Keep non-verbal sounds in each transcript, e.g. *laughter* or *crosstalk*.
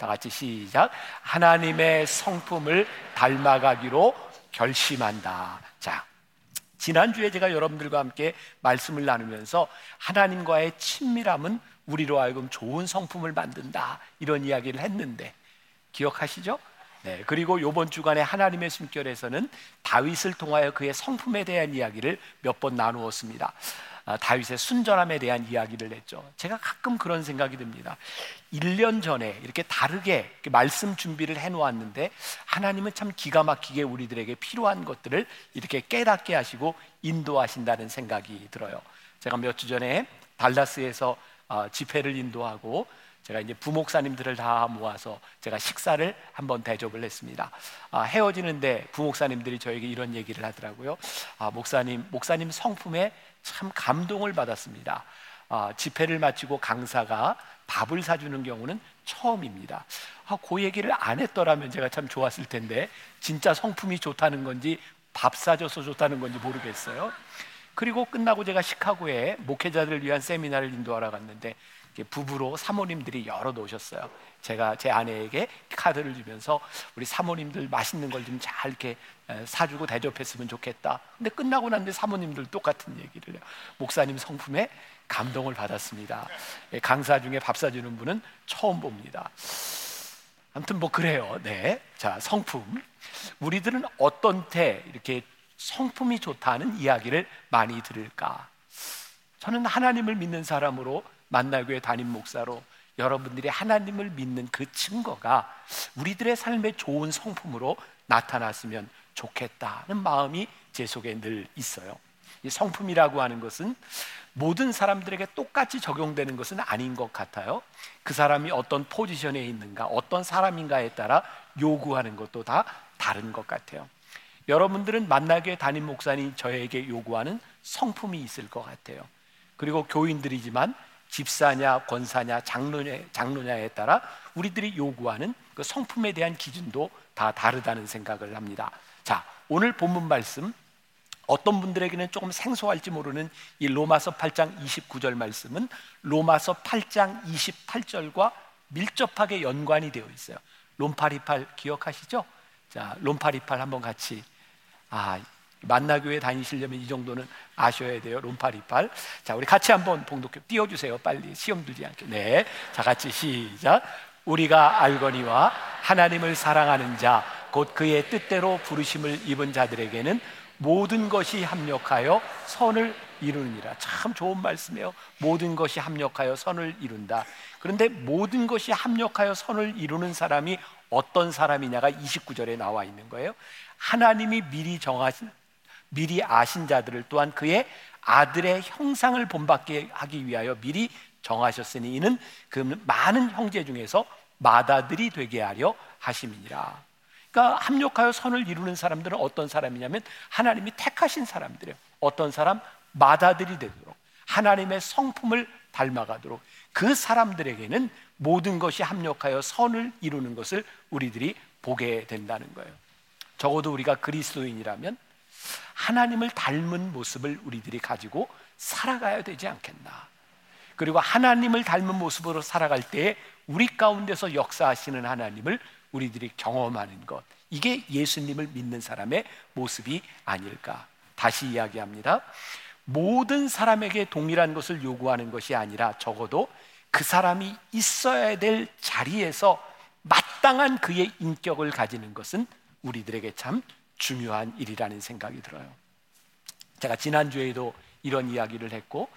다 같이 시작. 하나님의 성품을 닮아가기로 결심한다. 자, 지난주에 제가 여러분들과 함께 말씀을 나누면서 하나님과의 친밀함은 우리로 하여금 좋은 성품을 만든다. 이런 이야기를 했는데 기억하시죠? 네, 그리고 이번 주간에 하나님의 숨결에서는 다윗을 통하여 그의 성품에 대한 이야기를 몇 번 나누었습니다. 아, 다윗의 순전함에 대한 이야기를 했죠. 제가 가끔 그런 생각이 듭니다. 1년 전에 이렇게 다르게 말씀 준비를 해 놓았는데 하나님은 참 기가 막히게 우리들에게 필요한 것들을 이렇게 깨닫게 하시고 인도하신다는 생각이 들어요. 제가 몇 주 전에 달라스에서 어, 집회를 인도하고 제가 이제 부목사님들을 다 모아서 제가 식사를 한번 대접을 했습니다. 아, 헤어지는데 부목사님들이 저에게 이런 얘기를 하더라고요. 아, 목사님, 목사님 성품에 참 감동을 받았습니다. 아, 집회를 마치고 강사가 밥을 사주는 경우는 처음입니다. 아, 그 얘기를 안 했더라면 제가 참 좋았을 텐데 진짜 성품이 좋다는 건지 밥 사줘서 좋다는 건지 모르겠어요. 그리고 끝나고 제가 시카고에 목회자들을 위한 세미나를 인도하러 갔는데 부부로 사모님들이 여러 놓으셨어요. 제가 제 아내에게 카드를 주면서 우리 사모님들 맛있는 걸 좀 잘 이렇게 사주고 대접했으면 좋겠다. 근데 끝나고 났는데 사모님들 똑같은 얘기를 해요. 목사님 성품에 감동을 받았습니다. 예, 강사 중에 밥 사주는 분은 처음 봅니다. 아무튼 뭐 그래요. 네. 자, 성품. 우리들은 어떤 때 이렇게 성품이 좋다는 이야기를 많이 들을까? 저는 하나님을 믿는 사람으로 만나교회 담임 목사로 여러분들이 하나님을 믿는 그 증거가 우리들의 삶의 좋은 성품으로 나타났으면 좋겠다는 마음이 제 속에 늘 있어요. 이 성품이라고 하는 것은 모든 사람들에게 똑같이 적용되는 것은 아닌 것 같아요. 그 사람이 어떤 포지션에 있는가, 어떤 사람인가에 따라 요구하는 것도 다 다른 것 같아요. 여러분들은 만나게 담임 목사님 저에게 요구하는 성품이 있을 것 같아요. 그리고 교인들이지만 집사냐, 권사냐, 장로냐, 장로냐에 따라 우리들이 요구하는 그 성품에 대한 기준도 다 다르다는 생각을 합니다. 자, 오늘 본문 말씀 어떤 분들에게는 조금 생소할지 모르는 이 로마서 8장 29절 말씀은 로마서 8장 28절과 밀접하게 연관이 되어 있어요. 롬파리팔 기억하시죠? 자, 롬파리팔 한번 같이 아, 만나교회 다니시려면 이 정도는 아셔야 돼요. 롬파리팔. 자, 우리 같이 한번 봉독해 띄워주세요. 빨리 시험 들지 않게. 네, 자 같이 시작. 우리가 알거니와 하나님을 사랑하는 자, 곧 그의 뜻대로 부르심을 입은 자들에게는 모든 것이 합력하여 선을 이루느니라. 참 좋은 말씀이에요. 모든 것이 합력하여 선을 이룬다. 그런데 모든 것이 합력하여 선을 이루는 사람이 어떤 사람이냐가 29절에 나와 있는 거예요. 하나님이 미리 정하신 미리 아신 자들을 또한 그의 아들의 형상을 본받게 하기 위하여 미리 정하셨으니 이는 그 많은 형제 중에서 마다들이 되게 하려 하심이니라. 그러니까 합력하여 선을 이루는 사람들은 어떤 사람이냐면 하나님이 택하신 사람들이에요. 어떤 사람 마다들이 되도록 하나님의 성품을 닮아가도록 그 사람들에게는 모든 것이 합력하여 선을 이루는 것을 우리들이 보게 된다는 거예요. 적어도 우리가 그리스도인이라면 하나님을 닮은 모습을 우리들이 가지고 살아가야 되지 않겠나. 그리고 하나님을 닮은 모습으로 살아갈 때 우리 가운데서 역사하시는 하나님을 우리들이 경험하는 것. 이게 예수님을 믿는 사람의 모습이 아닐까. 다시 이야기합니다. 모든 사람에게 동일한 것을 요구하는 것이 아니라 적어도 그 사람이 있어야 될 자리에서 마땅한 그의 인격을 가지는 것은 우리들에게 참 중요한 일이라는 생각이 들어요. 제가 지난주에도 이런 이야기를 했고,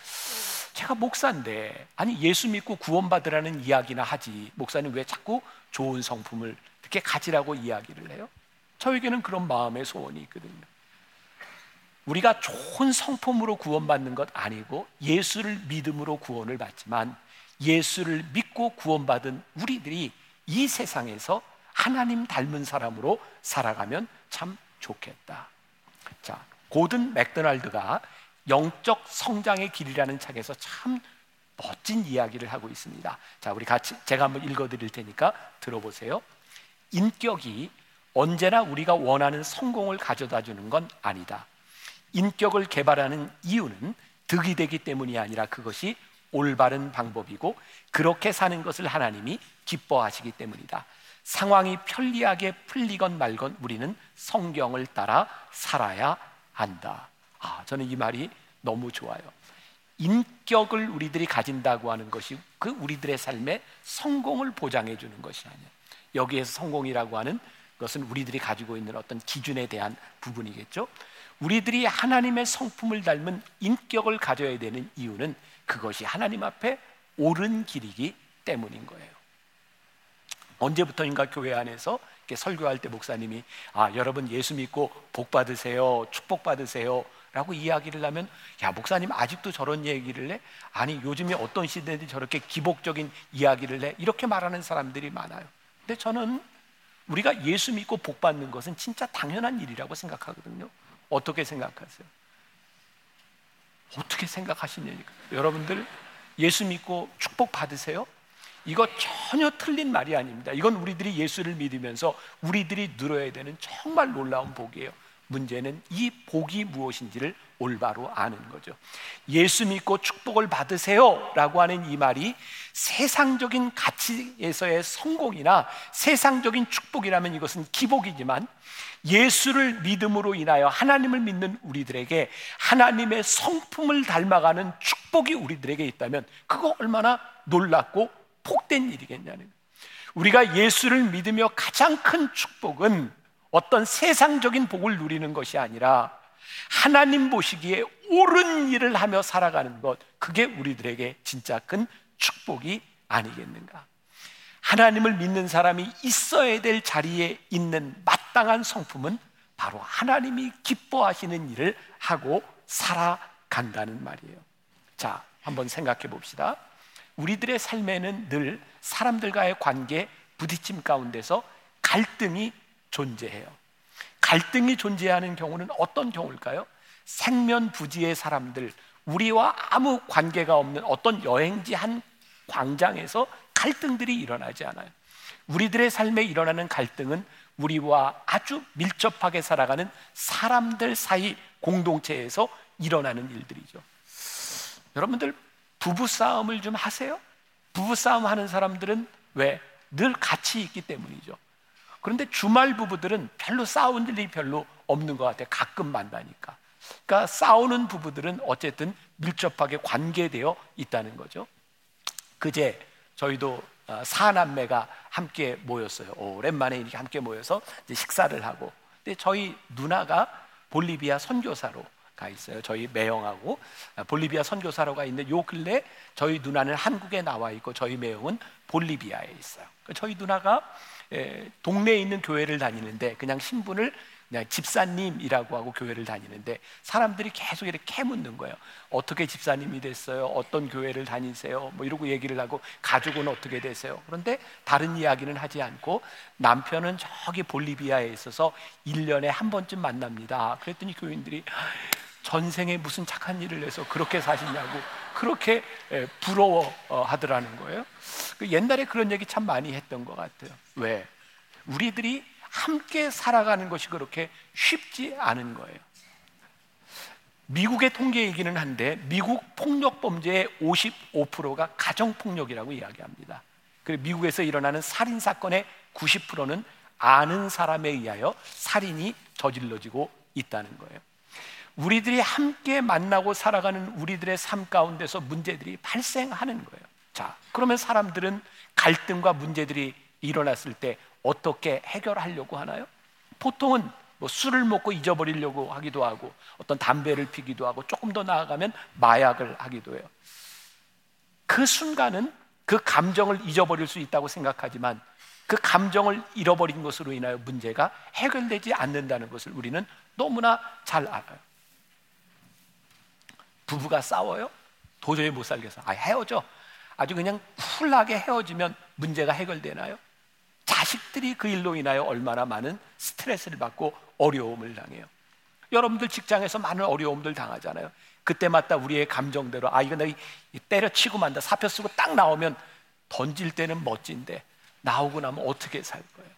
제가 목사인데, 아니, 예수 믿고 구원받으라는 이야기나 하지, 목사님 왜 자꾸 좋은 성품을 이렇게 가지라고 이야기를 해요? 저에게는 그런 마음의 소원이 있거든요. 우리가 좋은 성품으로 구원받는 것 아니고 예수를 믿음으로 구원을 받지만 예수를 믿고 구원받은 우리들이 이 세상에서 하나님 닮은 사람으로 살아가면 참 좋겠다. 자, 고든 맥도날드가 영적 성장의 길이라는 책에서 참 멋진 이야기를 하고 있습니다. 자, 우리 같이 제가 한번 읽어 드릴 테니까 들어보세요. 인격이 언제나 우리가 원하는 성공을 가져다 주는 건 아니다. 인격을 개발하는 이유는 득이 되기 때문이 아니라 그것이 올바른 방법이고 그렇게 사는 것을 하나님이 기뻐하시기 때문이다. 상황이 편리하게 풀리건 말건 우리는 성경을 따라 살아야 한다. 아, 저는 이 말이 너무 좋아요. 인격을 우리들이 가진다고 하는 것이 그 우리들의 삶에 성공을 보장해 주는 것이 아니야. 여기에서 성공이라고 하는 것은 우리들이 가지고 있는 어떤 기준에 대한 부분이겠죠. 우리들이 하나님의 성품을 닮은 인격을 가져야 되는 이유는 그것이 하나님 앞에 옳은 길이기 때문인 거예요. 언제부터인가 교회 안에서 설교할 때 목사님이 아 여러분 예수 믿고 복 받으세요 축복 받으세요 라고 이야기를 하면 야 목사님 아직도 저런 얘기를 해? 아니 요즘에 어떤 시대인지 저렇게 기복적인 이야기를 해? 이렇게 말하는 사람들이 많아요 근데 저는 우리가 예수 믿고 복 받는 것은 진짜 당연한 일이라고 생각하거든요 어떻게 생각하세요? 어떻게 생각하시냐니까 여러분들 예수 믿고 축복 받으세요? 이거 전혀 틀린 말이 아닙니다. 이건 우리들이 예수를 믿으면서 우리들이 누려야 되는 정말 놀라운 복이에요. 문제는 이 복이 무엇인지를 올바로 아는 거죠. 예수 믿고 축복을 받으세요 라고 하는 이 말이 세상적인 가치에서의 성공이나 세상적인 축복이라면 이것은 기복이지만 예수를 믿음으로 인하여 하나님을 믿는 우리들에게 하나님의 성품을 닮아가는 축복이 우리들에게 있다면 그거 얼마나 놀랍고 복된 일이겠냐는. 우리가 예수를 믿으며 가장 큰 축복은 어떤 세상적인 복을 누리는 것이 아니라 하나님 보시기에 옳은 일을 하며 살아가는 것, 그게 우리들에게 진짜 큰 축복이 아니겠는가. 하나님을 믿는 사람이 있어야 될 자리에 있는 마땅한 성품은 바로 하나님이 기뻐하시는 일을 하고 살아간다는 말이에요. 자, 한번 생각해 봅시다. 우리들의 삶에는 늘 사람들과의 관계 부딪힘 가운데서 갈등이 존재해요. 갈등이 존재하는 경우는 어떤 경우일까요? 생면부지의 사람들, 우리와 아무 관계가 없는 어떤 여행지 한 광장에서 갈등들이 일어나지 않아요. 우리들의 삶에 일어나는 갈등은 우리와 아주 밀접하게 살아가는 사람들 사이 공동체에서 일어나는 일들이죠. 여러분들 부부 싸움을 좀 하세요? 부부 싸움 하는 사람들은 왜? 늘 같이 있기 때문이죠. 그런데 주말 부부들은 별로 싸운 일이 별로 없는 것 같아요. 가끔 만나니까. 그러니까 싸우는 부부들은 어쨌든 밀접하게 관계되어 있다는 거죠. 그제 저희도 어, 사남매가 함께 모였어요. 오랜만에 이렇게 함께 모여서 식사를 하고. 근데 저희 누나가 볼리비아 선교사로 가 있어요. 저희 매형하고 아, 볼리비아 선교사로 가 있는데 요 근래 저희 누나는 한국에 나와 있고 저희 매형은 볼리비아에 있어요. 그러니까 저희 누나가 동네에 있는 교회를 다니는데 그냥 신분을 그냥 집사님이라고 하고 교회를 다니는데 사람들이 계속 이렇게 묻는 거예요. 어떻게 집사님이 됐어요? 어떤 교회를 다니세요? 뭐 이러고 얘기를 하고 가족은 어떻게 되세요? 그런데 다른 이야기는 하지 않고 남편은 저기 볼리비아에 있어서 1년에 한 번쯤 만납니다. 그랬더니 교인들이 전생에 무슨 착한 일을 해서 그렇게 사시냐고 그렇게 부러워 하더라는 거예요. 그 옛날에 그런 얘기 참 많이 했던 것 같아요. 왜? 우리들이 함께 살아가는 것이 그렇게 쉽지 않은 거예요. 미국의 통계이기는 한데 미국 폭력 범죄의 55%가 가정 폭력이라고 이야기합니다. 그리고 미국에서 일어나는 살인 사건의 90%는 아는 사람에 의하여 살인이 저질러지고 있다는 거예요. 우리들이 함께 만나고 살아가는 우리들의 삶 가운데서 문제들이 발생하는 거예요. 자, 그러면 사람들은 갈등과 문제들이 일어났을 때 어떻게 해결하려고 하나요? 보통은 뭐 술을 먹고 잊어버리려고 하기도 하고 어떤 담배를 피기도 하고 조금 더 나아가면 마약을 하기도 해요. 그 순간은 그 감정을 잊어버릴 수 있다고 생각하지만 그 감정을 잃어버린 것으로 인하여 문제가 해결되지 않는다는 것을 우리는 너무나 잘 알아요. 부부가 싸워요? 도저히 못 살겠어. 아, 헤어져. 아주 그냥 쿨하게 헤어지면 문제가 해결되나요? 자식들이 그 일로 인하여 얼마나 많은 스트레스를 받고 어려움을 당해요. 여러분들 직장에서 많은 어려움들 당하잖아요. 그때마다 우리의 감정대로 아 이거 내가 때려치고 만다 사표 쓰고 딱 나오면 던질 때는 멋진데 나오고 나면 어떻게 살 거예요?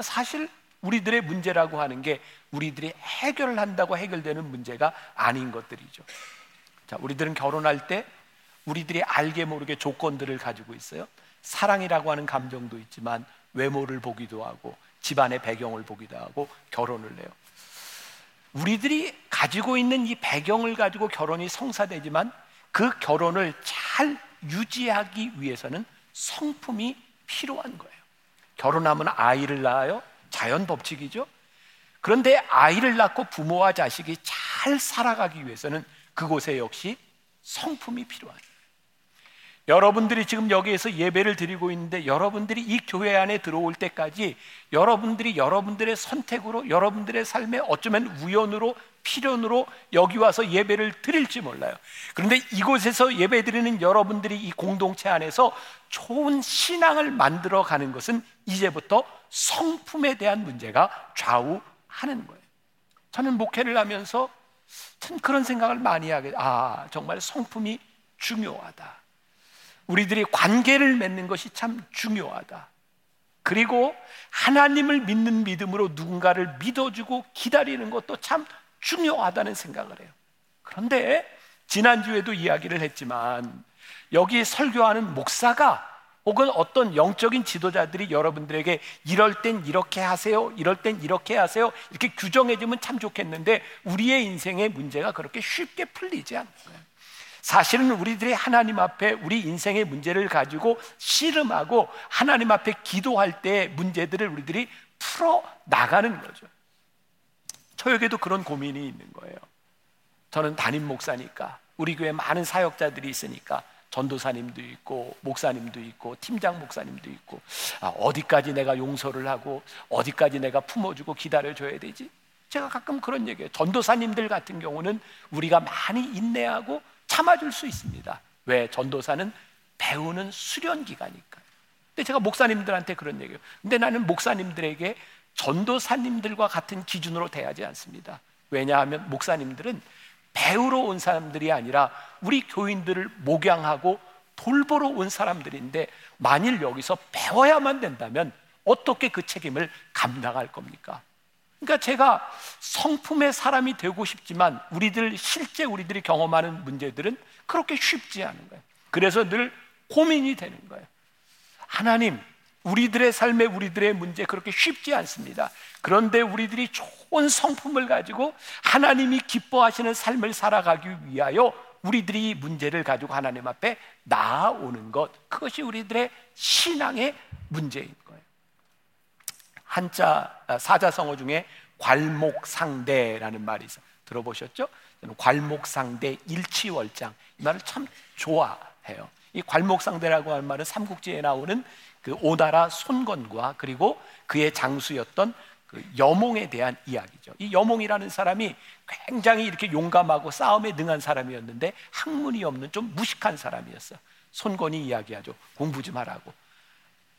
사실 우리들의 문제라고 하는 게 우리들이 해결을 한다고 해결되는 문제가 아닌 것들이죠. 자, 우리들은 결혼할 때 우리들이 알게 모르게 조건들을 가지고 있어요. 사랑이라고 하는 감정도 있지만 외모를 보기도 하고 집안의 배경을 보기도 하고 결혼을 해요. 우리들이 가지고 있는 이 배경을 가지고 결혼이 성사되지만 그 결혼을 잘 유지하기 위해서는 성품이 필요한 거예요. 결혼하면 아이를 낳아요. 자연 법칙이죠. 그런데 아이를 낳고 부모와 자식이 잘 살아가기 위해서는 그곳에 역시 성품이 필요하죠. 여러분들이 지금 여기에서 예배를 드리고 있는데 여러분들이 이 교회 안에 들어올 때까지 여러분들이 여러분들의 선택으로 여러분들의 삶에 어쩌면 우연으로 필연으로 여기 와서 예배를 드릴지 몰라요. 그런데 이곳에서 예배 드리는 여러분들이 이 공동체 안에서 좋은 신앙을 만들어 가는 것은 이제부터 성품에 대한 문제가 좌우하는 거예요. 저는 목회를 하면서 참 그런 생각을 많이 하게, 아, 정말 성품이 중요하다. 우리들이 관계를 맺는 것이 참 중요하다. 그리고 하나님을 믿는 믿음으로 누군가를 믿어주고 기다리는 것도 참 중요하다는 생각을 해요. 그런데 지난주에도 이야기를 했지만 여기 설교하는 목사가 혹은 어떤 영적인 지도자들이 여러분들에게 이럴 땐 이렇게 하세요, 이럴 땐 이렇게 하세요, 이렇게 규정해주면 참 좋겠는데 우리의 인생의 문제가 그렇게 쉽게 풀리지 않는 거예요. 사실은 우리들이 하나님 앞에 우리 인생의 문제를 가지고 씨름하고 하나님 앞에 기도할 때 문제들을 우리들이 풀어 나가는 거죠. 저에게도 그런 고민이 있는 거예요. 저는 담임 목사니까 우리 교회 많은 사역자들이 있으니까 전도사님도 있고 목사님도 있고 팀장 목사님도 있고 아, 어디까지 내가 용서를 하고 어디까지 내가 품어주고 기다려줘야 되지? 제가 가끔 그런 얘기해요. 전도사님들 같은 경우는 우리가 많이 인내하고 참아줄 수 있습니다. 왜? 전도사는 배우는 수련 기간이니까. 근데 제가 목사님들한테 그런 얘기해요. 근데 나는 목사님들에게 전도사님들과 같은 기준으로 대하지 않습니다. 왜냐하면 목사님들은 배우러 온 사람들이 아니라 우리 교인들을 목양하고 돌보러 온 사람들인데 만일 여기서 배워야만 된다면 어떻게 그 책임을 감당할 겁니까? 그러니까 제가 성품의 사람이 되고 싶지만 우리들 실제 우리들이 경험하는 문제들은 그렇게 쉽지 않은 거예요. 그래서 늘 고민이 되는 거예요. 하나님, 우리들의 삶에 우리들의 문제 그렇게 쉽지 않습니다. 그런데 우리들이 좋은 성품을 가지고 하나님이 기뻐하시는 삶을 살아가기 위하여 우리들이 문제를 가지고 하나님 앞에 나아오는 것 그것이 우리들의 신앙의 문제인 거예요. 한자 아, 사자성어 중에 괄목상대라는 말이 있어 들어보셨죠? 괄목상대 일치월장 이 말을 참 좋아해요. 이 괄목상대라고 하는 말은 삼국지에 나오는 그 오나라 손건과 그리고 그의 장수였던 그 여몽에 대한 이야기죠. 이 여몽이라는 사람이 굉장히 이렇게 용감하고 싸움에 능한 사람이었는데 학문이 없는 좀 무식한 사람이었어. 손건이 이야기하죠. 공부 좀 하라고.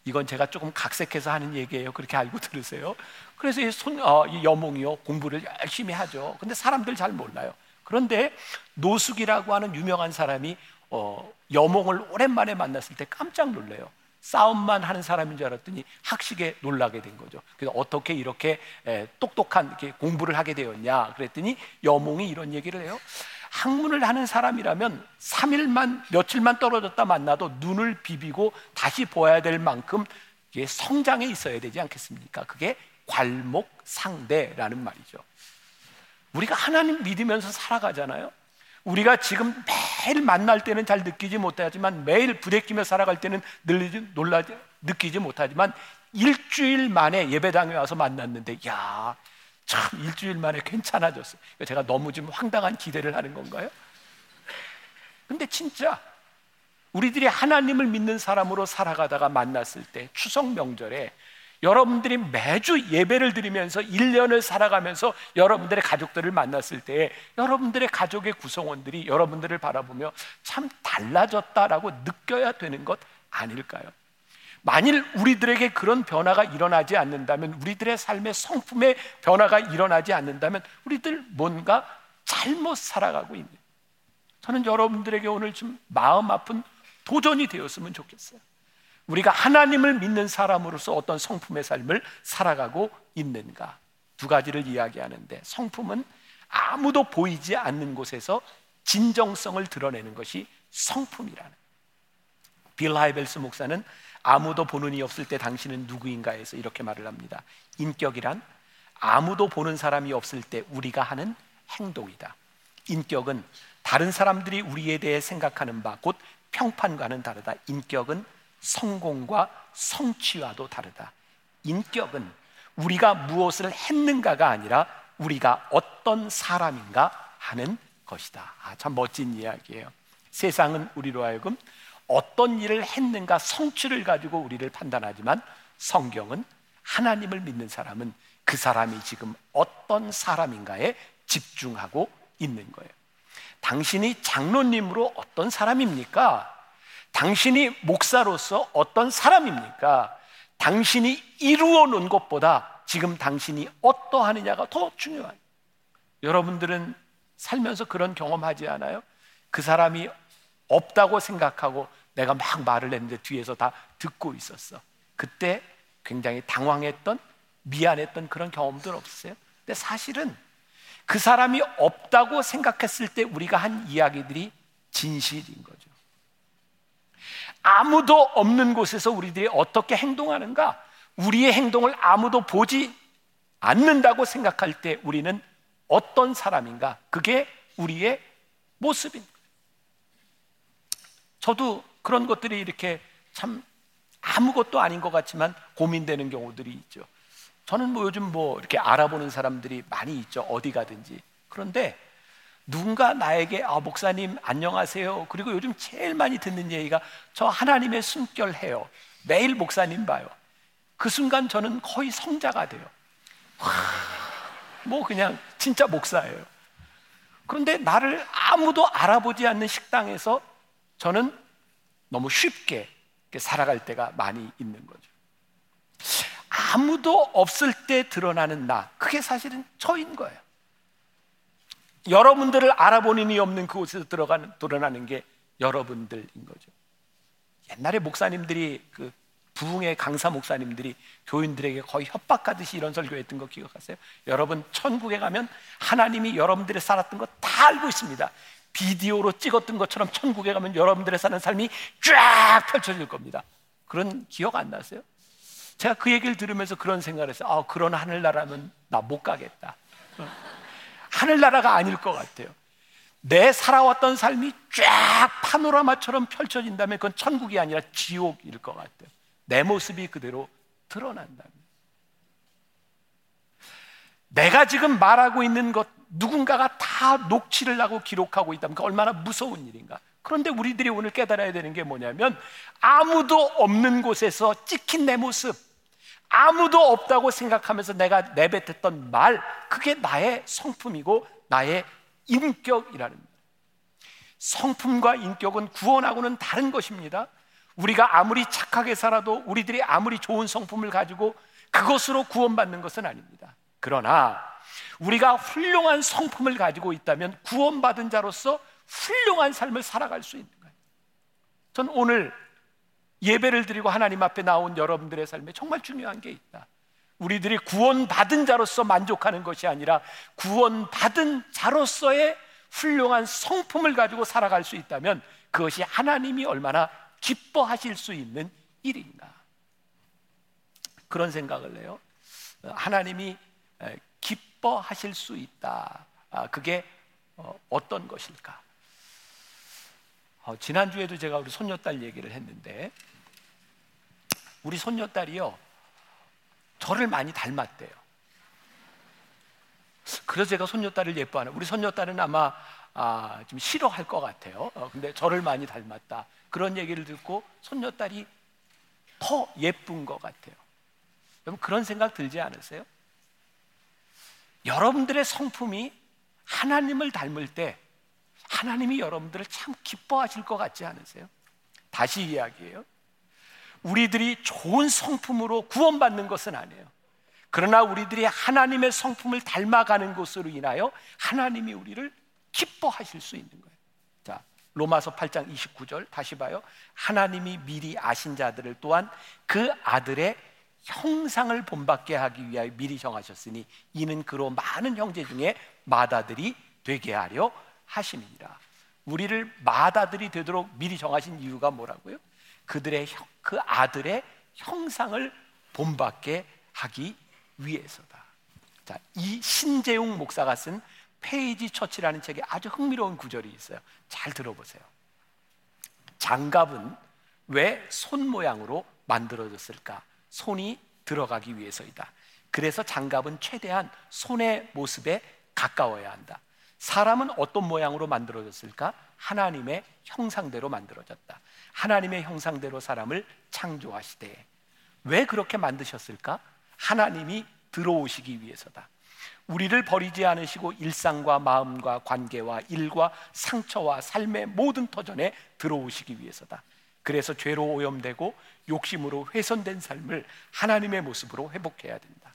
이건 제가 조금 각색해서 하는 얘기예요. 그렇게 알고 들으세요. 그래서 이, 손, 어, 이 여몽이요 공부를 열심히 하죠. 근데 사람들 잘 몰라요. 그런데 노숙이라고 하는 유명한 사람이 어, 여몽을 오랜만에 만났을 때 깜짝 놀래요. 싸움만 하는 사람인 줄 알았더니 학식에 놀라게 된 거죠. 그래서 어떻게 이렇게 에, 똑똑한 이렇게 공부를 하게 되었냐 그랬더니 여몽이 이런 얘기를 해요. 학문을 하는 사람이라면 3일만 며칠만 떨어졌다 만나도 눈을 비비고 다시 보아야 될 만큼 성장에 있어야 되지 않겠습니까? 그게 괄목상대라는 말이죠. 우리가 하나님 믿으면서 살아가잖아요. 우리가 지금 매일 만날 때는 잘 느끼지 못하지만 매일 부대끼며 살아갈 때는 늘 놀라 느끼지 못하지만 일주일 만에 예배당에 와서 만났는데 야, 참 일주일 만에 괜찮아졌어. 제가 너무 좀 황당한 기대를 하는 건가요? 근데 진짜 우리들이 하나님을 믿는 사람으로 살아가다가 만났을 때 추석 명절에 여러분들이 매주 예배를 드리면서 1년을 살아가면서 여러분들의 가족들을 만났을 때 여러분들의 가족의 구성원들이 여러분들을 바라보며 참 달라졌다라고 느껴야 되는 것 아닐까요? 만일 우리들에게 그런 변화가 일어나지 않는다면 우리들의 삶의 성품의 변화가 일어나지 않는다면 우리들 뭔가 잘못 살아가고 있는 저는 여러분들에게 오늘 좀 마음 아픈 도전이 되었으면 좋겠어요. 우리가 하나님을 믿는 사람으로서 어떤 성품의 삶을 살아가고 있는가? 두 가지를 이야기하는데 성품은 아무도 보이지 않는 곳에서 진정성을 드러내는 것이 성품이라는. 빌 하이벨스 목사는 아무도 보는 이 없을 때 당신은 누구인가 해서 이렇게 말을 합니다. 인격이란 아무도 보는 사람이 없을 때 우리가 하는 행동이다. 인격은 다른 사람들이 우리에 대해 생각하는 바, 곧 평판과는 다르다. 인격은 성공과 성취와도 다르다. 인격은 우리가 무엇을 했는가가 아니라 우리가 어떤 사람인가 하는 것이다. 아, 참 멋진 이야기예요. 세상은 우리로 하여금 어떤 일을 했는가 성취를 가지고 우리를 판단하지만 성경은 하나님을 믿는 사람은 그 사람이 지금 어떤 사람인가에 집중하고 있는 거예요. 당신이 장로님으로 어떤 사람입니까? 당신이 목사로서 어떤 사람입니까? 당신이 이루어 놓은 것보다 지금 당신이 어떠하느냐가 더 중요해요. 여러분들은 살면서 그런 경험하지 않아요? 그 사람이 없다고 생각하고 내가 막 말을 했는데 뒤에서 다 듣고 있었어. 그때 굉장히 당황했던, 미안했던 그런 경험들 없으세요? 근데 사실은 그 사람이 없다고 생각했을 때 우리가 한 이야기들이 진실인 거죠. 아무도 없는 곳에서 우리들이 어떻게 행동하는가? 우리의 행동을 아무도 보지 않는다고 생각할 때 우리는 어떤 사람인가? 그게 우리의 거예요. 저도 그런 것들이 이렇게 참 아무것도 아닌 것 같지만 고민되는 경우들이 있죠. 저는 뭐 요즘 뭐 이렇게 알아보는 사람들이 많이 있죠. 어디 가든지. 그런데 누군가 나에게 아, 목사님 안녕하세요. 그리고 요즘 제일 많이 듣는 얘기가 저 하나님의 숨결해요. 매일 목사님 봐요. 그 순간 저는 거의 성자가 돼요. 뭐 그냥 진짜 목사예요. 그런데 나를 아무도 알아보지 않는 식당에서 저는 너무 쉽게 살아갈 때가 많이 있는 거죠. 아무도 없을 때 드러나는 나, 그게 사실은 저인 거예요. 여러분들을 알아보는 이 없는 그곳에서 들어가는, 드러나는 게 여러분들인 거죠. 옛날에 목사님들이 그 부흥의 강사 목사님들이 교인들에게 거의 협박하듯이 이런 설교했던 거 기억하세요? 여러분 천국에 가면 하나님이 여러분들의 살았던 거 다 알고 있습니다. 비디오로 찍었던 것처럼 천국에 가면 여러분들의 사는 삶이 쫙 펼쳐질 겁니다. 그런 기억 안 나세요? 제가 그 얘기를 들으면서 그런 생각을 했어요. 아, 그런 하늘나라면 나 못 가겠다. 하늘나라가 아닐 것 같아요. 내 살아왔던 삶이 쫙 파노라마처럼 펼쳐진다면 그건 천국이 아니라 지옥일 것 같아요. 내 모습이 그대로 드러난다면. 내가 지금 말하고 있는 것 누군가가 다 녹취를 하고 기록하고 있다면 그 얼마나 무서운 일인가. 그런데 우리들이 오늘 깨달아야 되는 게 뭐냐면 아무도 없는 곳에서 찍힌 내 모습, 아무도 없다고 생각하면서 내가 내뱉었던 말, 그게 나의 성품이고 나의 인격이라는 거예요. 성품과 인격은 구원하고는 다른 것입니다. 우리가 아무리 착하게 살아도 우리들이 아무리 좋은 성품을 가지고 그것으로 구원받는 것은 아닙니다. 그러나 우리가 훌륭한 성품을 가지고 있다면 구원받은 자로서 훌륭한 삶을 살아갈 수 있는 거예요. 전 오늘 예배를 드리고 하나님 앞에 나온 여러분들의 삶에 정말 중요한 게 있다. 우리들이 구원받은 자로서 만족하는 것이 아니라 구원받은 자로서의 훌륭한 성품을 가지고 살아갈 수 있다면 그것이 하나님이 얼마나 기뻐하실 수 있는 일인가. 그런 생각을 해요. 하나님이 기뻐하실 수 있다. 아, 그게 어, 어떤 것일까? 어, 지난주에도 제가 우리 손녀딸 얘기를 했는데, 우리 손녀딸이요, 저를 많이 닮았대요. 그래서 제가 손녀딸을 예뻐하는, 우리 손녀딸은 아마 아, 좀 싫어할 것 같아요. 어, 근데 저를 많이 닮았다. 그런 얘기를 듣고 손녀딸이 더 예쁜 것 같아요. 여러분 그런 생각 들지 않으세요? 여러분들의 성품이 하나님을 닮을 때 하나님이 여러분들을 참 기뻐하실 것 같지 않으세요? 다시 이야기해요. 우리들이 좋은 성품으로 구원받는 것은 아니에요. 그러나 우리들이 하나님의 성품을 닮아가는 것으로 인하여 하나님이 우리를 기뻐하실 수 있는 거예요. 자, 로마서 8장 29절 다시 봐요. 하나님이 미리 아신 자들을 또한 그 아들의 형상을 본받게 하기 위하여 미리 정하셨으니 이는 그로 많은 형제 중에 맏아들이 되게 하려 하심이니라. 우리를 마다들이 되도록 미리 정하신 이유가 뭐라고요? 그들의 그 아들의 형상을 본받게 하기 위해서다. 자, 이 신재웅 목사가 쓴 페이지 처치라는 책에 아주 흥미로운 구절이 있어요. 잘 들어보세요. 장갑은 왜 손 모양으로 만들어졌을까? 손이 들어가기 위해서이다. 그래서 장갑은 최대한 손의 모습에 가까워야 한다. 사람은 어떤 모양으로 만들어졌을까? 하나님의 형상대로 만들어졌다. 하나님의 형상대로 사람을 창조하시되 왜 그렇게 만드셨을까? 하나님이 들어오시기 위해서다. 우리를 버리지 않으시고 일상과 마음과 관계와 일과 상처와 삶의 모든 터전에 들어오시기 위해서다. 그래서 죄로 오염되고 욕심으로 훼손된 삶을 하나님의 모습으로 회복해야 된다.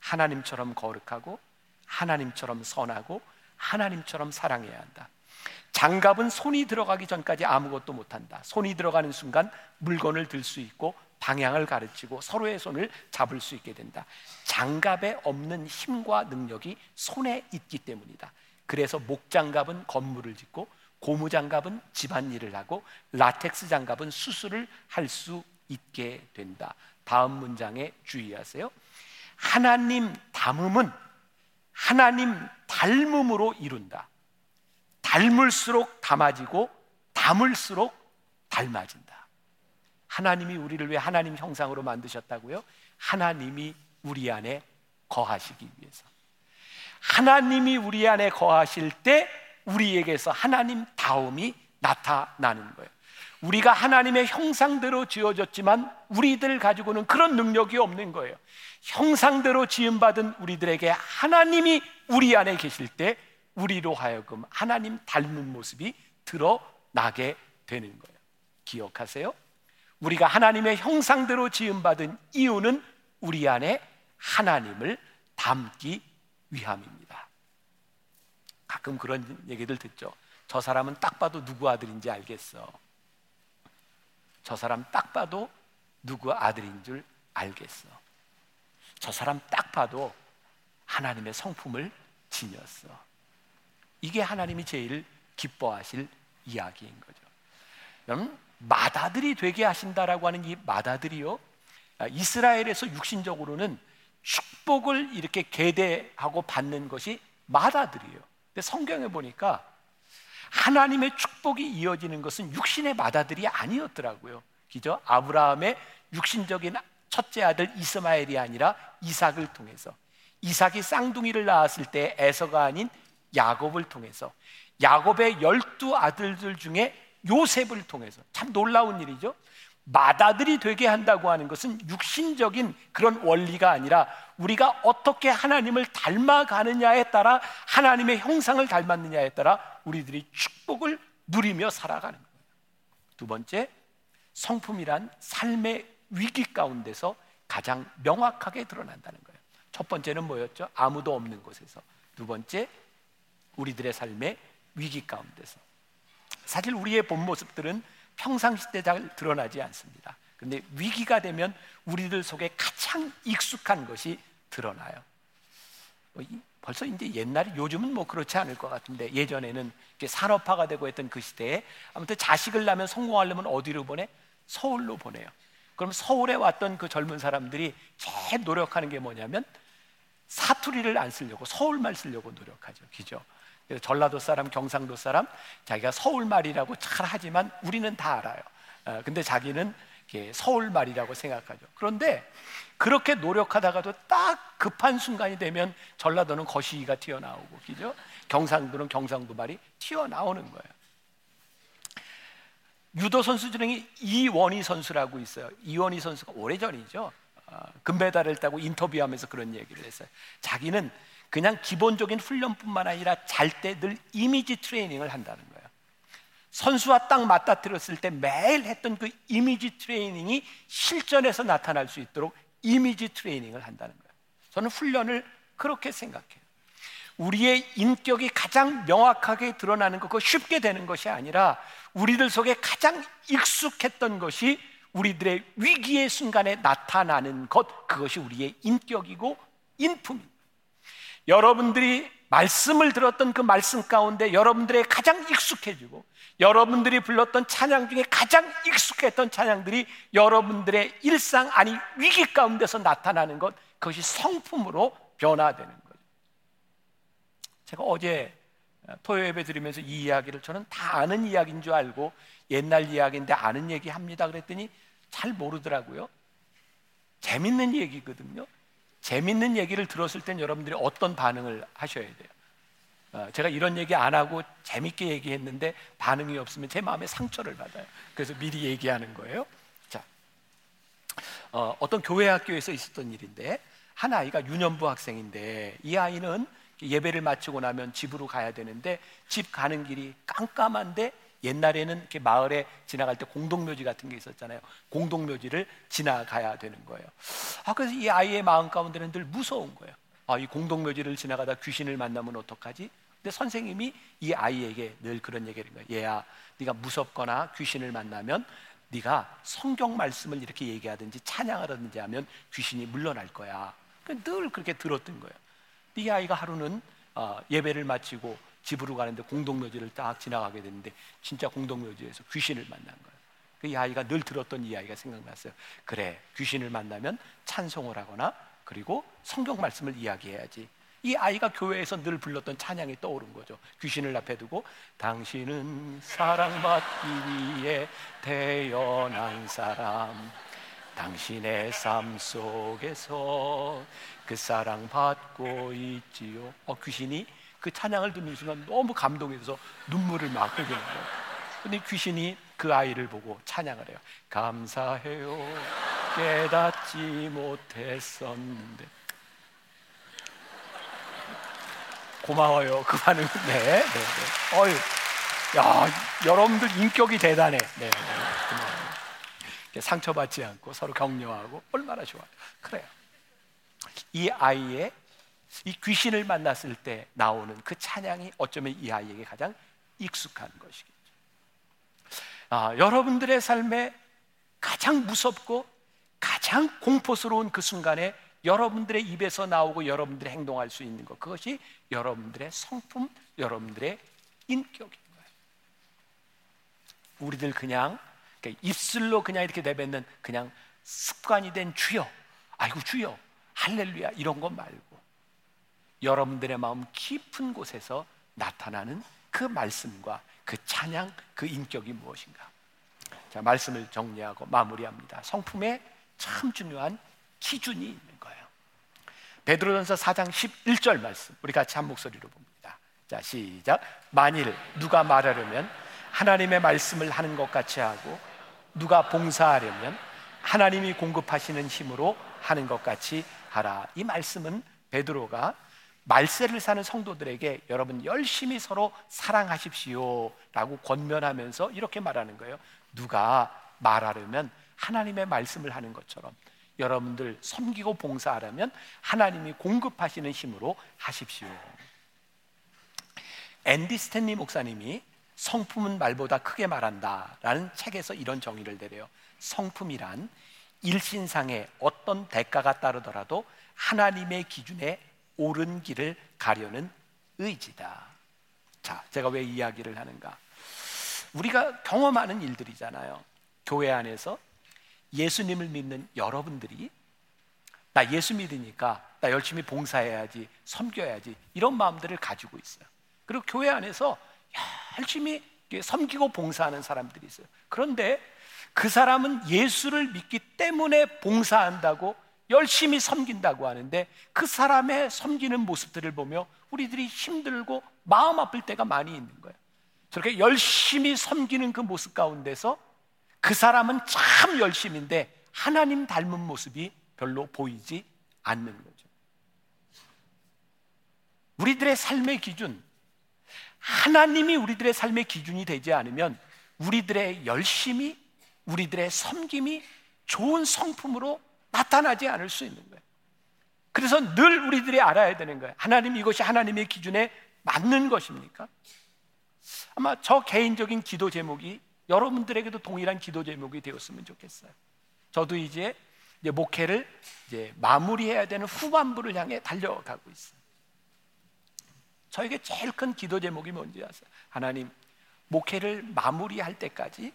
하나님처럼 거룩하고 하나님처럼 선하고 하나님처럼 사랑해야 한다. 장갑은 손이 들어가기 전까지 아무것도 못한다. 손이 들어가는 순간 물건을 들 수 있고 방향을 가르치고 서로의 손을 잡을 수 있게 된다. 장갑에 없는 힘과 능력이 손에 있기 때문이다. 그래서 목장갑은 건물을 짓고 고무장갑은 집안일을 하고 라텍스 장갑은 수술을 할 수 있게 된다. 다음 문장에 주의하세요. 하나님 닮음은 하나님 닮음으로 이룬다. 닮을수록 담아지고 담을수록 닮아진다. 하나님이 우리를 왜 하나님 형상으로 만드셨다고요? 하나님이 우리 안에 거하시기 위해서. 하나님이 우리 안에 거하실 때 우리에게서 하나님 다움이 나타나는 거예요. 우리가 하나님의 형상대로 지어졌지만 우리들 가지고는 그런 능력이 없는 거예요. 형상대로 지음받은 우리들에게 하나님이 우리 안에 계실 때 우리로 하여금 하나님 닮은 모습이 드러나게 되는 거예요. 기억하세요? 우리가 하나님의 형상대로 지음받은 이유는 우리 안에 하나님을 담기 위함입니다. 가끔 그런 얘기들 듣죠. 저 사람은 딱 봐도 누구 아들인지 알겠어. 저 사람 딱 봐도 누구 아들인 줄 알겠어. 저 사람 딱 봐도 하나님의 성품을 지녔어. 이게 하나님이 제일 기뻐하실 이야기인 거죠. 여러분, 마다들이 되게 하신다라고 하는 이 마다들이요. 아, 이스라엘에서 육신적으로는 축복을 이렇게 계대하고 받는 것이 마다들이에요. 근데 성경에 보니까 하나님의 축복이 이어지는 것은 육신의 마다들이 아니었더라고요. 그죠? 아브라함의 육신적인 첫째 아들 이스마엘이 아니라 이삭을 통해서 이삭이 쌍둥이를 낳았을 때 에서가 아닌 야곱을 통해서 야곱의 열두 아들들 중에 요셉을 통해서 참 놀라운 일이죠. 마다들이 되게 한다고 하는 것은 육신적인 그런 원리가 아니라 우리가 어떻게 하나님을 닮아가느냐에 따라 하나님의 형상을 닮았느냐에 따라 우리들이 축복을 누리며 살아가는 거예요. 두 번째, 성품이란 삶의 위기 가운데서 가장 명확하게 드러난다는 거예요. 첫 번째는 뭐였죠? 아무도 없는 곳에서. 두 번째, 우리들의 삶의 위기 가운데서. 사실 우리의 본 모습들은 평상시 때 잘 드러나지 않습니다. 근데 위기가 되면 우리들 속에 가장 익숙한 것이 드러나요. 뭐 벌써 이제 옛날에 요즘은 뭐 그렇지 않을 것 같은데 예전에는 산업화가 되고 했던 그 시대에 아무튼 자식을 낳으면 성공하려면 어디로 보내? 서울로 보내요. 그럼 서울에 왔던 그 젊은 사람들이 제일 노력하는 게 뭐냐면 사투리를 안 쓰려고 서울말 쓰려고 노력하죠. 그죠? 전라도 사람, 경상도 사람, 자기가 서울 말이라고 잘 하지만 우리는 다 알아요. 어, 근데 자기는 서울 말이라고 생각하죠. 그런데 그렇게 노력하다가도 딱 급한 순간이 되면 전라도는 거시기가 튀어나오고, 그죠? 경상도는 경상도 말이 튀어나오는 거예요. 유도 선수 중에 이원희 선수라고 있어요. 이원희 선수가 오래전이죠. 어, 금메달을 따고 인터뷰하면서 그런 얘기를 했어요. 자기는 그냥 기본적인 훈련뿐만 아니라 잘 때 늘 이미지 트레이닝을 한다는 거예요. 선수와 딱 맞닥뜨렸을 때 매일 했던 그 이미지 트레이닝이 실전에서 나타날 수 있도록 이미지 트레이닝을 한다는 거예요. 저는 훈련을 그렇게 생각해요. 우리의 인격이 가장 명확하게 드러나는 것, 그 쉽게 되는 것이 아니라 우리들 속에 가장 익숙했던 것이 우리들의 위기의 순간에 나타나는 것, 그것이 우리의 인격이고 인품입니다. 여러분들이 말씀을 들었던 그 말씀 가운데 여러분들의 가장 익숙해지고 여러분들이 불렀던 찬양 중에 가장 익숙했던 찬양들이 여러분들의 일상 아니 위기 가운데서 나타나는 것 그것이 성품으로 변화되는 거죠. 제가 어제 토요 예배 드리면서 이 이야기를 저는 다 아는 이야기인 줄 알고 옛날 이야기인데 아는 얘기 합니다 그랬더니 잘 모르더라고요. 재밌는 얘기거든요. 재밌는 얘기를 들었을 땐 여러분들이 어떤 반응을 하셔야 돼요? 어, 제가 이런 얘기 안 하고 재밌게 얘기했는데 반응이 없으면 제 마음에 상처를 받아요. 그래서 미리 얘기하는 거예요. 자, 어, 어떤 교회 학교에서 있었던 일인데 한 아이가 유년부 학생인데 이 아이는 예배를 마치고 나면 집으로 가야 되는데 집 가는 길이 깜깜한데 옛날에는 이렇게 마을에 지나갈 때 공동묘지 같은 게 있었잖아요. 공동묘지를 지나가야 되는 거예요. 아, 그래서 이 아이의 마음 가운데는 늘 무서운 거예요. 아, 이 공동묘지를 지나가다 귀신을 만나면 어떡하지? 근데 선생님이 이 아이에게 늘 그런 얘기를 해요. 얘야, 네가 무섭거나 귀신을 만나면 네가 성경 말씀을 이렇게 얘기하든지 찬양하든지 하면 귀신이 물러날 거야. 늘 그렇게 들었던 거예요. 이 아이가 하루는 어, 예배를 마치고 집으로 가는데 공동묘지를 딱 지나가게 됐는데 진짜 공동묘지에서 귀신을 만난 거예요. 그이 아이가 늘 들었던 이 아이가 생각났어요. 그래, 귀신을 만나면 찬송을 하거나 그리고 성경 말씀을 이야기해야지. 이 아이가 교회에서 늘 불렀던 찬양이 떠오른 거죠. 귀신을 앞에 두고 당신은 사랑받기 위해 태어난 사람. 당신의 삶 속에서 그 사랑 받고 있지요. 어, 귀신이 그 찬양을 듣는 순간 너무 감동해서 눈물을 막 흘리는 거예요. 근데 귀신이 그 아이를 보고 찬양을 해요. 감사해요. 깨닫지 못했었는데. 고마워요. 그 반응. 네, 네, 네. 어유, 야, 여러분들 인격이 대단해. 네, 네. 상처받지 않고 서로 격려하고 얼마나 좋아요. 그래요. 이 아이의 이 귀신을 만났을 때 나오는 그 찬양이 어쩌면 이 아이에게 가장 익숙한 것이겠죠. 아, 여러분들의 삶에 가장 무섭고 가장 공포스러운 그 순간에 여러분들의 입에서 나오고 여러분들의 행동할 수 있는 것 그것이 여러분들의 성품, 여러분들의 인격인 거예요. 우리들 그냥 입술로 그냥 이렇게 내뱉는 그냥 습관이 된 주여, 아이고 주여, 할렐루야 이런 것 말고 여러분들의 마음 깊은 곳에서 나타나는 그 말씀과 그 찬양, 그 인격이 무엇인가? 자, 말씀을 정리하고 마무리합니다. 성품에 참 중요한 기준이 있는 거예요. 베드로전서 4장 11절 말씀. 우리 같이 한 목소리로 봅니다. 자, 시작. 만일 누가 말하려면 하나님의 말씀을 하는 것 같이 하고 누가 봉사하려면 하나님이 공급하시는 힘으로 하는 것 같이 하라. 이 말씀은 베드로가 말세를 사는 성도들에게 여러분 열심히 서로 사랑하십시오 라고 권면하면서 이렇게 말하는 거예요. 누가 말하려면 하나님의 말씀을 하는 것처럼 여러분들 섬기고 봉사하려면 하나님이 공급하시는 힘으로 하십시오. 앤디 스탠리 목사님이 성품은 말보다 크게 말한다 라는 책에서 이런 정의를 내려요. 성품이란 일신상의 어떤 대가가 따르더라도 하나님의 기준에 옳은 길을 가려는 의지다. 자, 제가 왜 이야기를 하는가? 우리가 경험하는 일들이잖아요. 교회 안에서 예수님을 믿는 여러분들이 나 예수 믿으니까 나 열심히 봉사해야지, 섬겨야지 이런 마음들을 가지고 있어요. 그리고 교회 안에서 열심히 섬기고 봉사하는 사람들이 있어요. 그런데 그 사람은 예수를 믿기 때문에 봉사한다고 열심히 섬긴다고 하는데 그 사람의 섬기는 모습들을 보며 우리들이 힘들고 마음 아플 때가 많이 있는 거예요. 저렇게 열심히 섬기는 그 모습 가운데서 그 사람은 참 열심인데 하나님 닮은 모습이 별로 보이지 않는 거죠. 우리들의 삶의 기준, 하나님이 우리들의 삶의 기준이 되지 않으면 우리들의 열심이, 우리들의 섬김이 좋은 성품으로 나타나지 않을 수 있는 거예요. 그래서 늘 우리들이 알아야 되는 거예요. 하나님 이것이 하나님의 기준에 맞는 것입니까? 아마 저 개인적인 기도 제목이 여러분들에게도 동일한 기도 제목이 되었으면 좋겠어요. 저도 이제, 이제 목회를 이제 마무리해야 되는 후반부를 향해 달려가고 있어요. 저에게 제일 큰 기도 제목이 뭔지 아세요? 하나님, 목회를 마무리할 때까지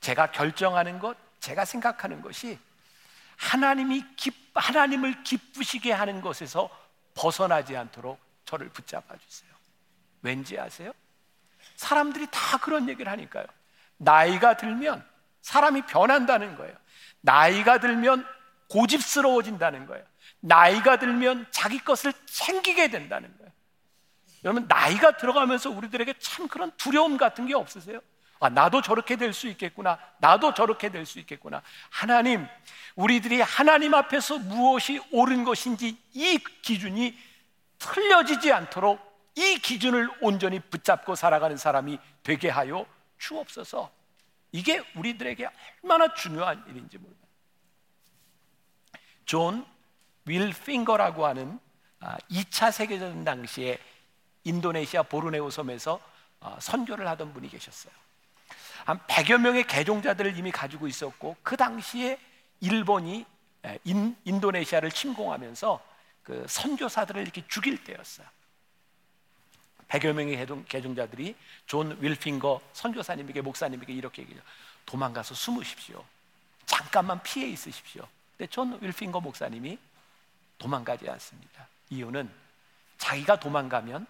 제가 결정하는 것, 제가 생각하는 것이 하나님이 기, 하나님을 기쁘시게 하는 것에서 벗어나지 않도록 저를 붙잡아 주세요. 왠지 아세요? 사람들이 다 그런 얘기를 하니까요. 나이가 들면 사람이 변한다는 거예요. 나이가 들면 고집스러워진다는 거예요. 나이가 들면 자기 것을 챙기게 된다는 거예요. 여러분, 나이가 들어가면서 우리들에게 참 그런 두려움 같은 게 없으세요? 아, 나도 저렇게 될 수 있겠구나. 나도 저렇게 될 수 있겠구나. 하나님, 우리들이 하나님 앞에서 무엇이 옳은 것인지 이 기준이 틀려지지 않도록 이 기준을 온전히 붙잡고 살아가는 사람이 되게 하여 주옵소서. 이게 우리들에게 얼마나 중요한 일인지 몰라요. 존 윌핑거라고 하는 2차 아, 세계대전 당시에 인도네시아 보르네오 섬에서 어, 선교를 하던 분이 계셨어요. 한 100여 명의 개종자들을 이미 가지고 있었고 그 당시에 일본이 인, 인도네시아를 침공하면서 그 선교사들을 이렇게 죽일 때였어요. 100여 명의 개종, 개종자들이 존 윌핑거 선교사님에게 목사님에게 이렇게 얘기해요. 도망가서 숨으십시오. 잠깐만 피해 있으십시오. 근데 존 윌핑거 목사님이 도망가지 않습니다. 이유는 자기가 도망가면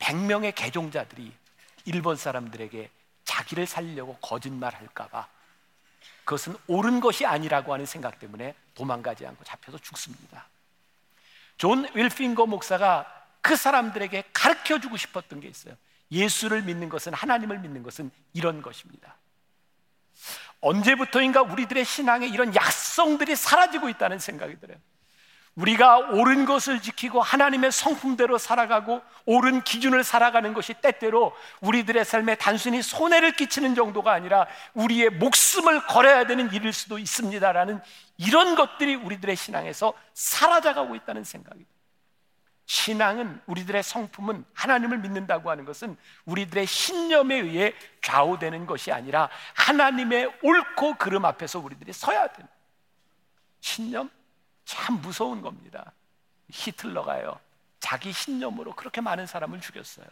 100명의 개종자들이 일본 사람들에게 자기를 살리려고 거짓말 할까봐 그것은 옳은 것이 아니라고 하는 생각 때문에 도망가지 않고 잡혀서 죽습니다. 존 윌핑거 목사가 그 사람들에게 가르쳐 주고 싶었던 게 있어요. 예수를 믿는 것은 하나님을 믿는 것은 이런 것입니다. 언제부터인가 우리들의 신앙에 이런 야성들이 사라지고 있다는 생각이 들어요. 우리가 옳은 것을 지키고 하나님의 성품대로 살아가고 옳은 기준을 살아가는 것이 때때로 우리들의 삶에 단순히 손해를 끼치는 정도가 아니라 우리의 목숨을 걸어야 되는 일일 수도 있습니다라는 이런 것들이 우리들의 신앙에서 사라져가고 있다는 생각입니다. 신앙은 우리들의 성품은 하나님을 믿는다고 하는 것은 우리들의 신념에 의해 좌우되는 것이 아니라 하나님의 옳고 그름 앞에서 우리들이 서야 되는 신념 참 무서운 겁니다. 히틀러가요. 자기 신념으로 그렇게 많은 사람을 죽였어요.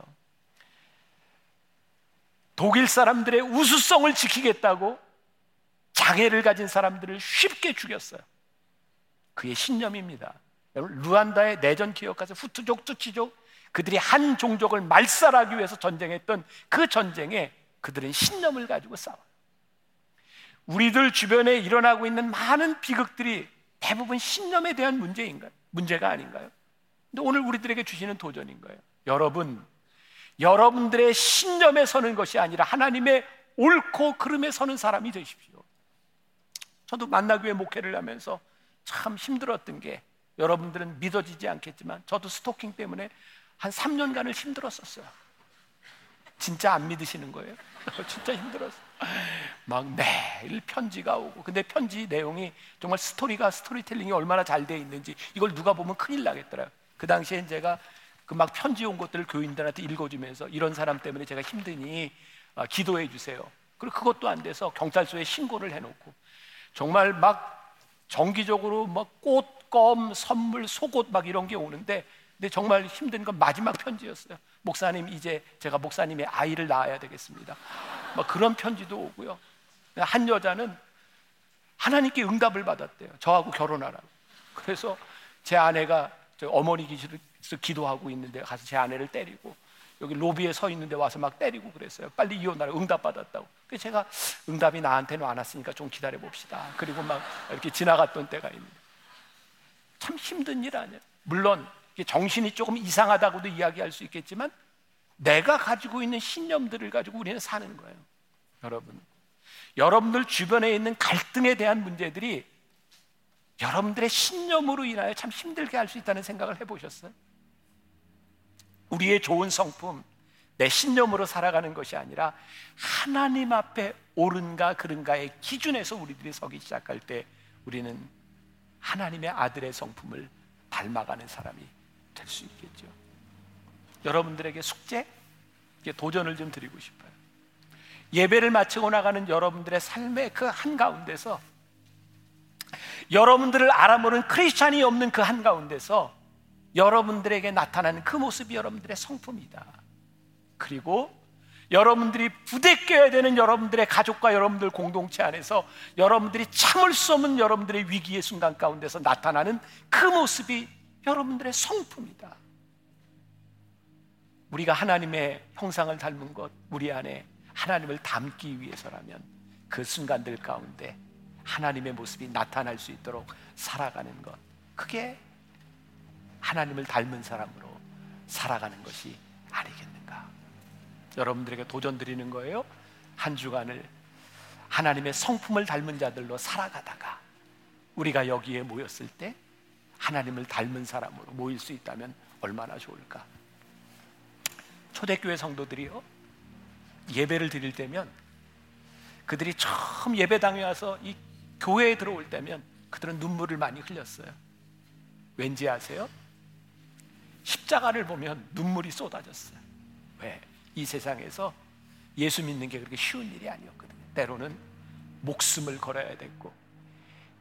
독일 사람들의 우수성을 지키겠다고 장애를 가진 사람들을 쉽게 죽였어요. 그의 신념입니다. 여러분, 루안다의 내전 기억하세 후투족, 투치족, 그들이 한 종족을 말살하기 위해서 전쟁했던 그 전쟁에 그들은 신념을 가지고 싸워요. 우리들 주변에 일어나고 있는 많은 비극들이 대부분 신념에 대한 문제인가요? 문제가 아닌가요? 근데 오늘 우리들에게 주시는 도전인 거예요. 여러분, 여러분들의 신념에 서는 것이 아니라 하나님의 옳고 그름에 서는 사람이 되십시오. 저도 만나교회 목회를 하면서 참 힘들었던 게 여러분들은 믿어지지 않겠지만 저도 스토킹 때문에 한 3년간을 힘들었었어요. 진짜 안 믿으시는 거예요? *laughs* 진짜 힘들었어요. 막 매일 편지가 오고. 근데 편지 내용이 정말 스토리가 스토리텔링이 얼마나 잘 돼 있는지 이걸 누가 보면 큰일 나겠더라고요. 그 당시엔 제가 그 막 편지 온 것들을 교인들한테 읽어주면서 이런 사람 때문에 제가 힘드니 아, 기도해 주세요. 그리고 그것도 안 돼서 경찰서에 신고를 해놓고 정말 막 정기적으로 막 꽃, 껌, 선물, 속옷 막 이런 게 오는데 근데 정말 힘든 건 마지막 편지였어요. 목사님 이제 제가 목사님의 아이를 낳아야 되겠습니다. 막 그런 편지도 오고요. 한 여자는 하나님께 응답을 받았대요. 저하고 결혼하라고. 그래서 제 아내가 어머니 기실에서 기도하고 있는데 가서 제 아내를 때리고 여기 로비에 서 있는데 와서 막 때리고 그랬어요. 빨리 이혼하라 응답 받았다고. 그래서 제가 응답이 나한테는 안 왔으니까 좀 기다려 봅시다. 그리고 막 이렇게 지나갔던 때가 있는데 참 힘든 일 아니에요. 물론 정신이 조금 이상하다고도 이야기할 수 있겠지만 내가 가지고 있는 신념들을 가지고 우리는 사는 거예요. 여러분. 여러분들 주변에 있는 갈등에 대한 문제들이 여러분들의 신념으로 인하여 참 힘들게 할 수 있다는 생각을 해보셨어요? 우리의 좋은 성품, 내 신념으로 살아가는 것이 아니라 하나님 앞에 옳은가 그른가의 기준에서 우리들이 서기 시작할 때 우리는 하나님의 아들의 성품을 닮아가는 사람이 될 수 있겠죠. 여러분들에게 숙제, 도전을 좀 드리고 싶어요. 예배를 마치고 나가는 여러분들의 삶의 그 한가운데서 여러분들을 알아보는 크리스찬이 없는 그 한가운데서 여러분들에게 나타나는 그 모습이 여러분들의 성품이다. 그리고 여러분들이 부대껴야 되는 여러분들의 가족과 여러분들 공동체 안에서 여러분들이 참을 수 없는 여러분들의 위기의 순간 가운데서 나타나는 그 모습이 여러분들의 성품이다. 우리가 하나님의 형상을 닮은 것, 우리 안에 하나님을 닮기 위해서라면 그 순간들 가운데 하나님의 모습이 나타날 수 있도록 살아가는 것. 그게 하나님을 닮은 사람으로 살아가는 것이 아니겠는가. 여러분들에게 도전 드리는 거예요. 한 주간을 하나님의 성품을 닮은 자들로 살아가다가 우리가 여기에 모였을 때 하나님을 닮은 사람으로 모일 수 있다면 얼마나 좋을까. 초대교회 성도들이요. 예배를 드릴 때면 그들이 처음 예배당에 와서 이 교회에 들어올 때면 그들은 눈물을 많이 흘렸어요. 왠지 아세요? 십자가를 보면 눈물이 쏟아졌어요. 왜? 이 세상에서 예수 믿는 게 그렇게 쉬운 일이 아니었거든요. 때로는 목숨을 걸어야 됐고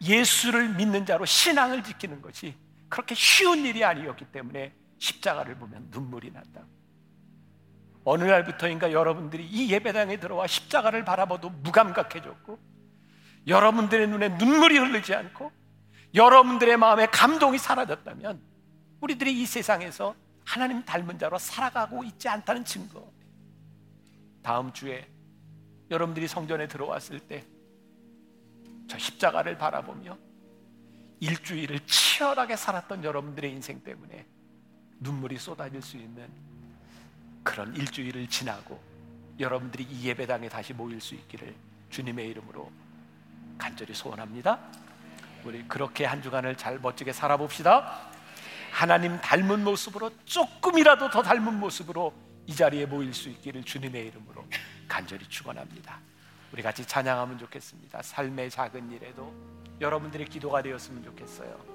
예수를 믿는 자로 신앙을 지키는 것이 그렇게 쉬운 일이 아니었기 때문에 십자가를 보면 눈물이 난다. 어느 날부터인가 여러분들이 이 예배당에 들어와 십자가를 바라봐도 무감각해졌고 여러분들의 눈에 눈물이 흐르지 않고 여러분들의 마음에 감동이 사라졌다면 우리들이 이 세상에서 하나님 닮은 자로 살아가고 있지 않다는 증거. 다음 주에 여러분들이 성전에 들어왔을 때 저 십자가를 바라보며 일주일을 치열하게 살았던 여러분들의 인생 때문에 눈물이 쏟아질 수 있는 그런 일주일을 지나고 여러분들이 이 예배당에 다시 모일 수 있기를 주님의 이름으로 간절히 소원합니다. 우리 그렇게 한 주간을 잘 멋지게 살아봅시다. 하나님 닮은 모습으로 조금이라도 더 닮은 모습으로 이 자리에 모일 수 있기를 주님의 이름으로 간절히 축원합니다. 우리 같이 찬양하면 좋겠습니다. 삶의 작은 일에도 여러분들의 기도가 되었으면 좋겠어요.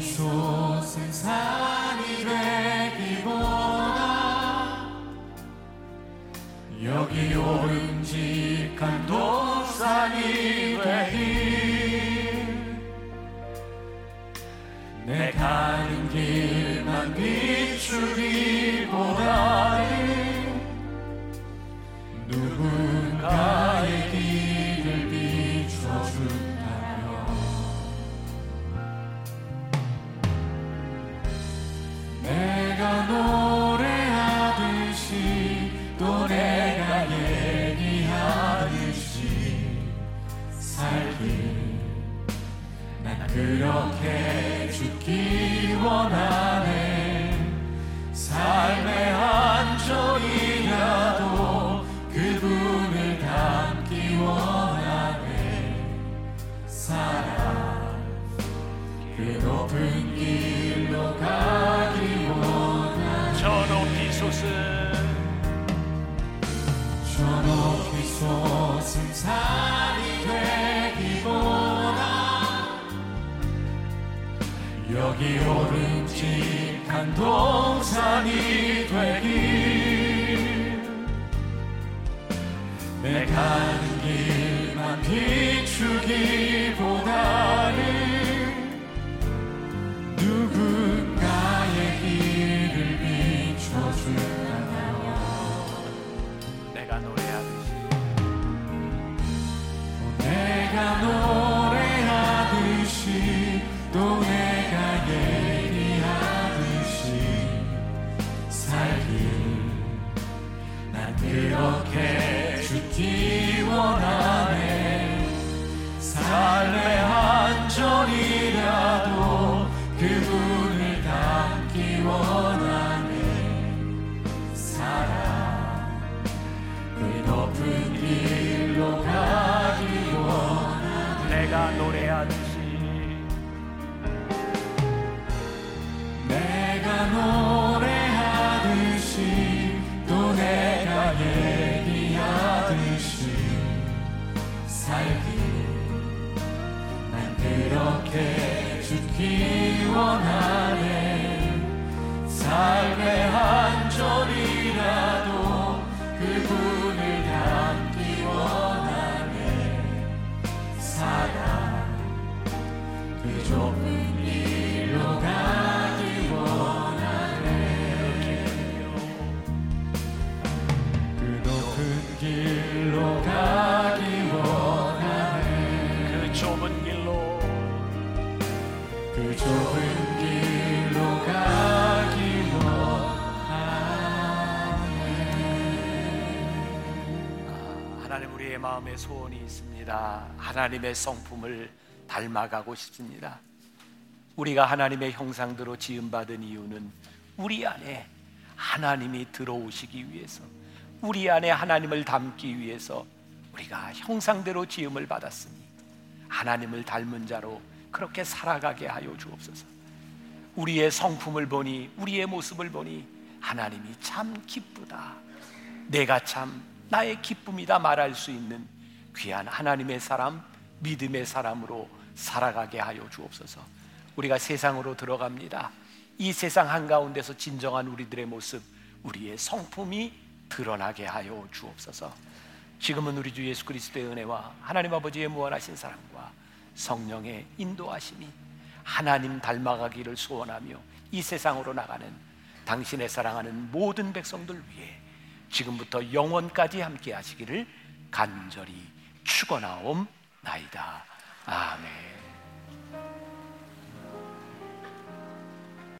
솟은 산이 되기보다 여기 오름직한 동산이 되길. 내 가는 길만 비추기 하네 하나님 우리의 마음에 소원이 있습니다. 하나님의 성품을 닮아가고 싶습니다. 우리가 하나님의 형상대로 지음 받은 이유는 우리 안에 하나님이 들어오시기 위해서, 우리 안에 하나님을 담기 위해서 우리가 형상대로 지음을 받았으니 하나님을 닮은 자로 그렇게 살아가게 하여 주옵소서. 우리의 성품을 보니, 우리의 모습을 보니 하나님이 참 기쁘다. 내가 참 나의 기쁨이다 말할 수 있는 귀한 하나님의 사람, 믿음의 사람으로 살아가게 하여 주옵소서. 우리가 세상으로 들어갑니다. 이 세상 한가운데서 진정한 우리들의 모습, 우리의 성품이 드러나게 하여 주옵소서. 지금은 우리 주 예수 그리스도의 은혜와 하나님 아버지의 무한하신 사랑과 성령의 인도하심이 하나님 닮아가기를 소원하며 이 세상으로 나가는 당신의 사랑하는 모든 백성들 위해 지금부터 영원까지 함께 하시기를 간절히 축원하옵나이다. 아멘.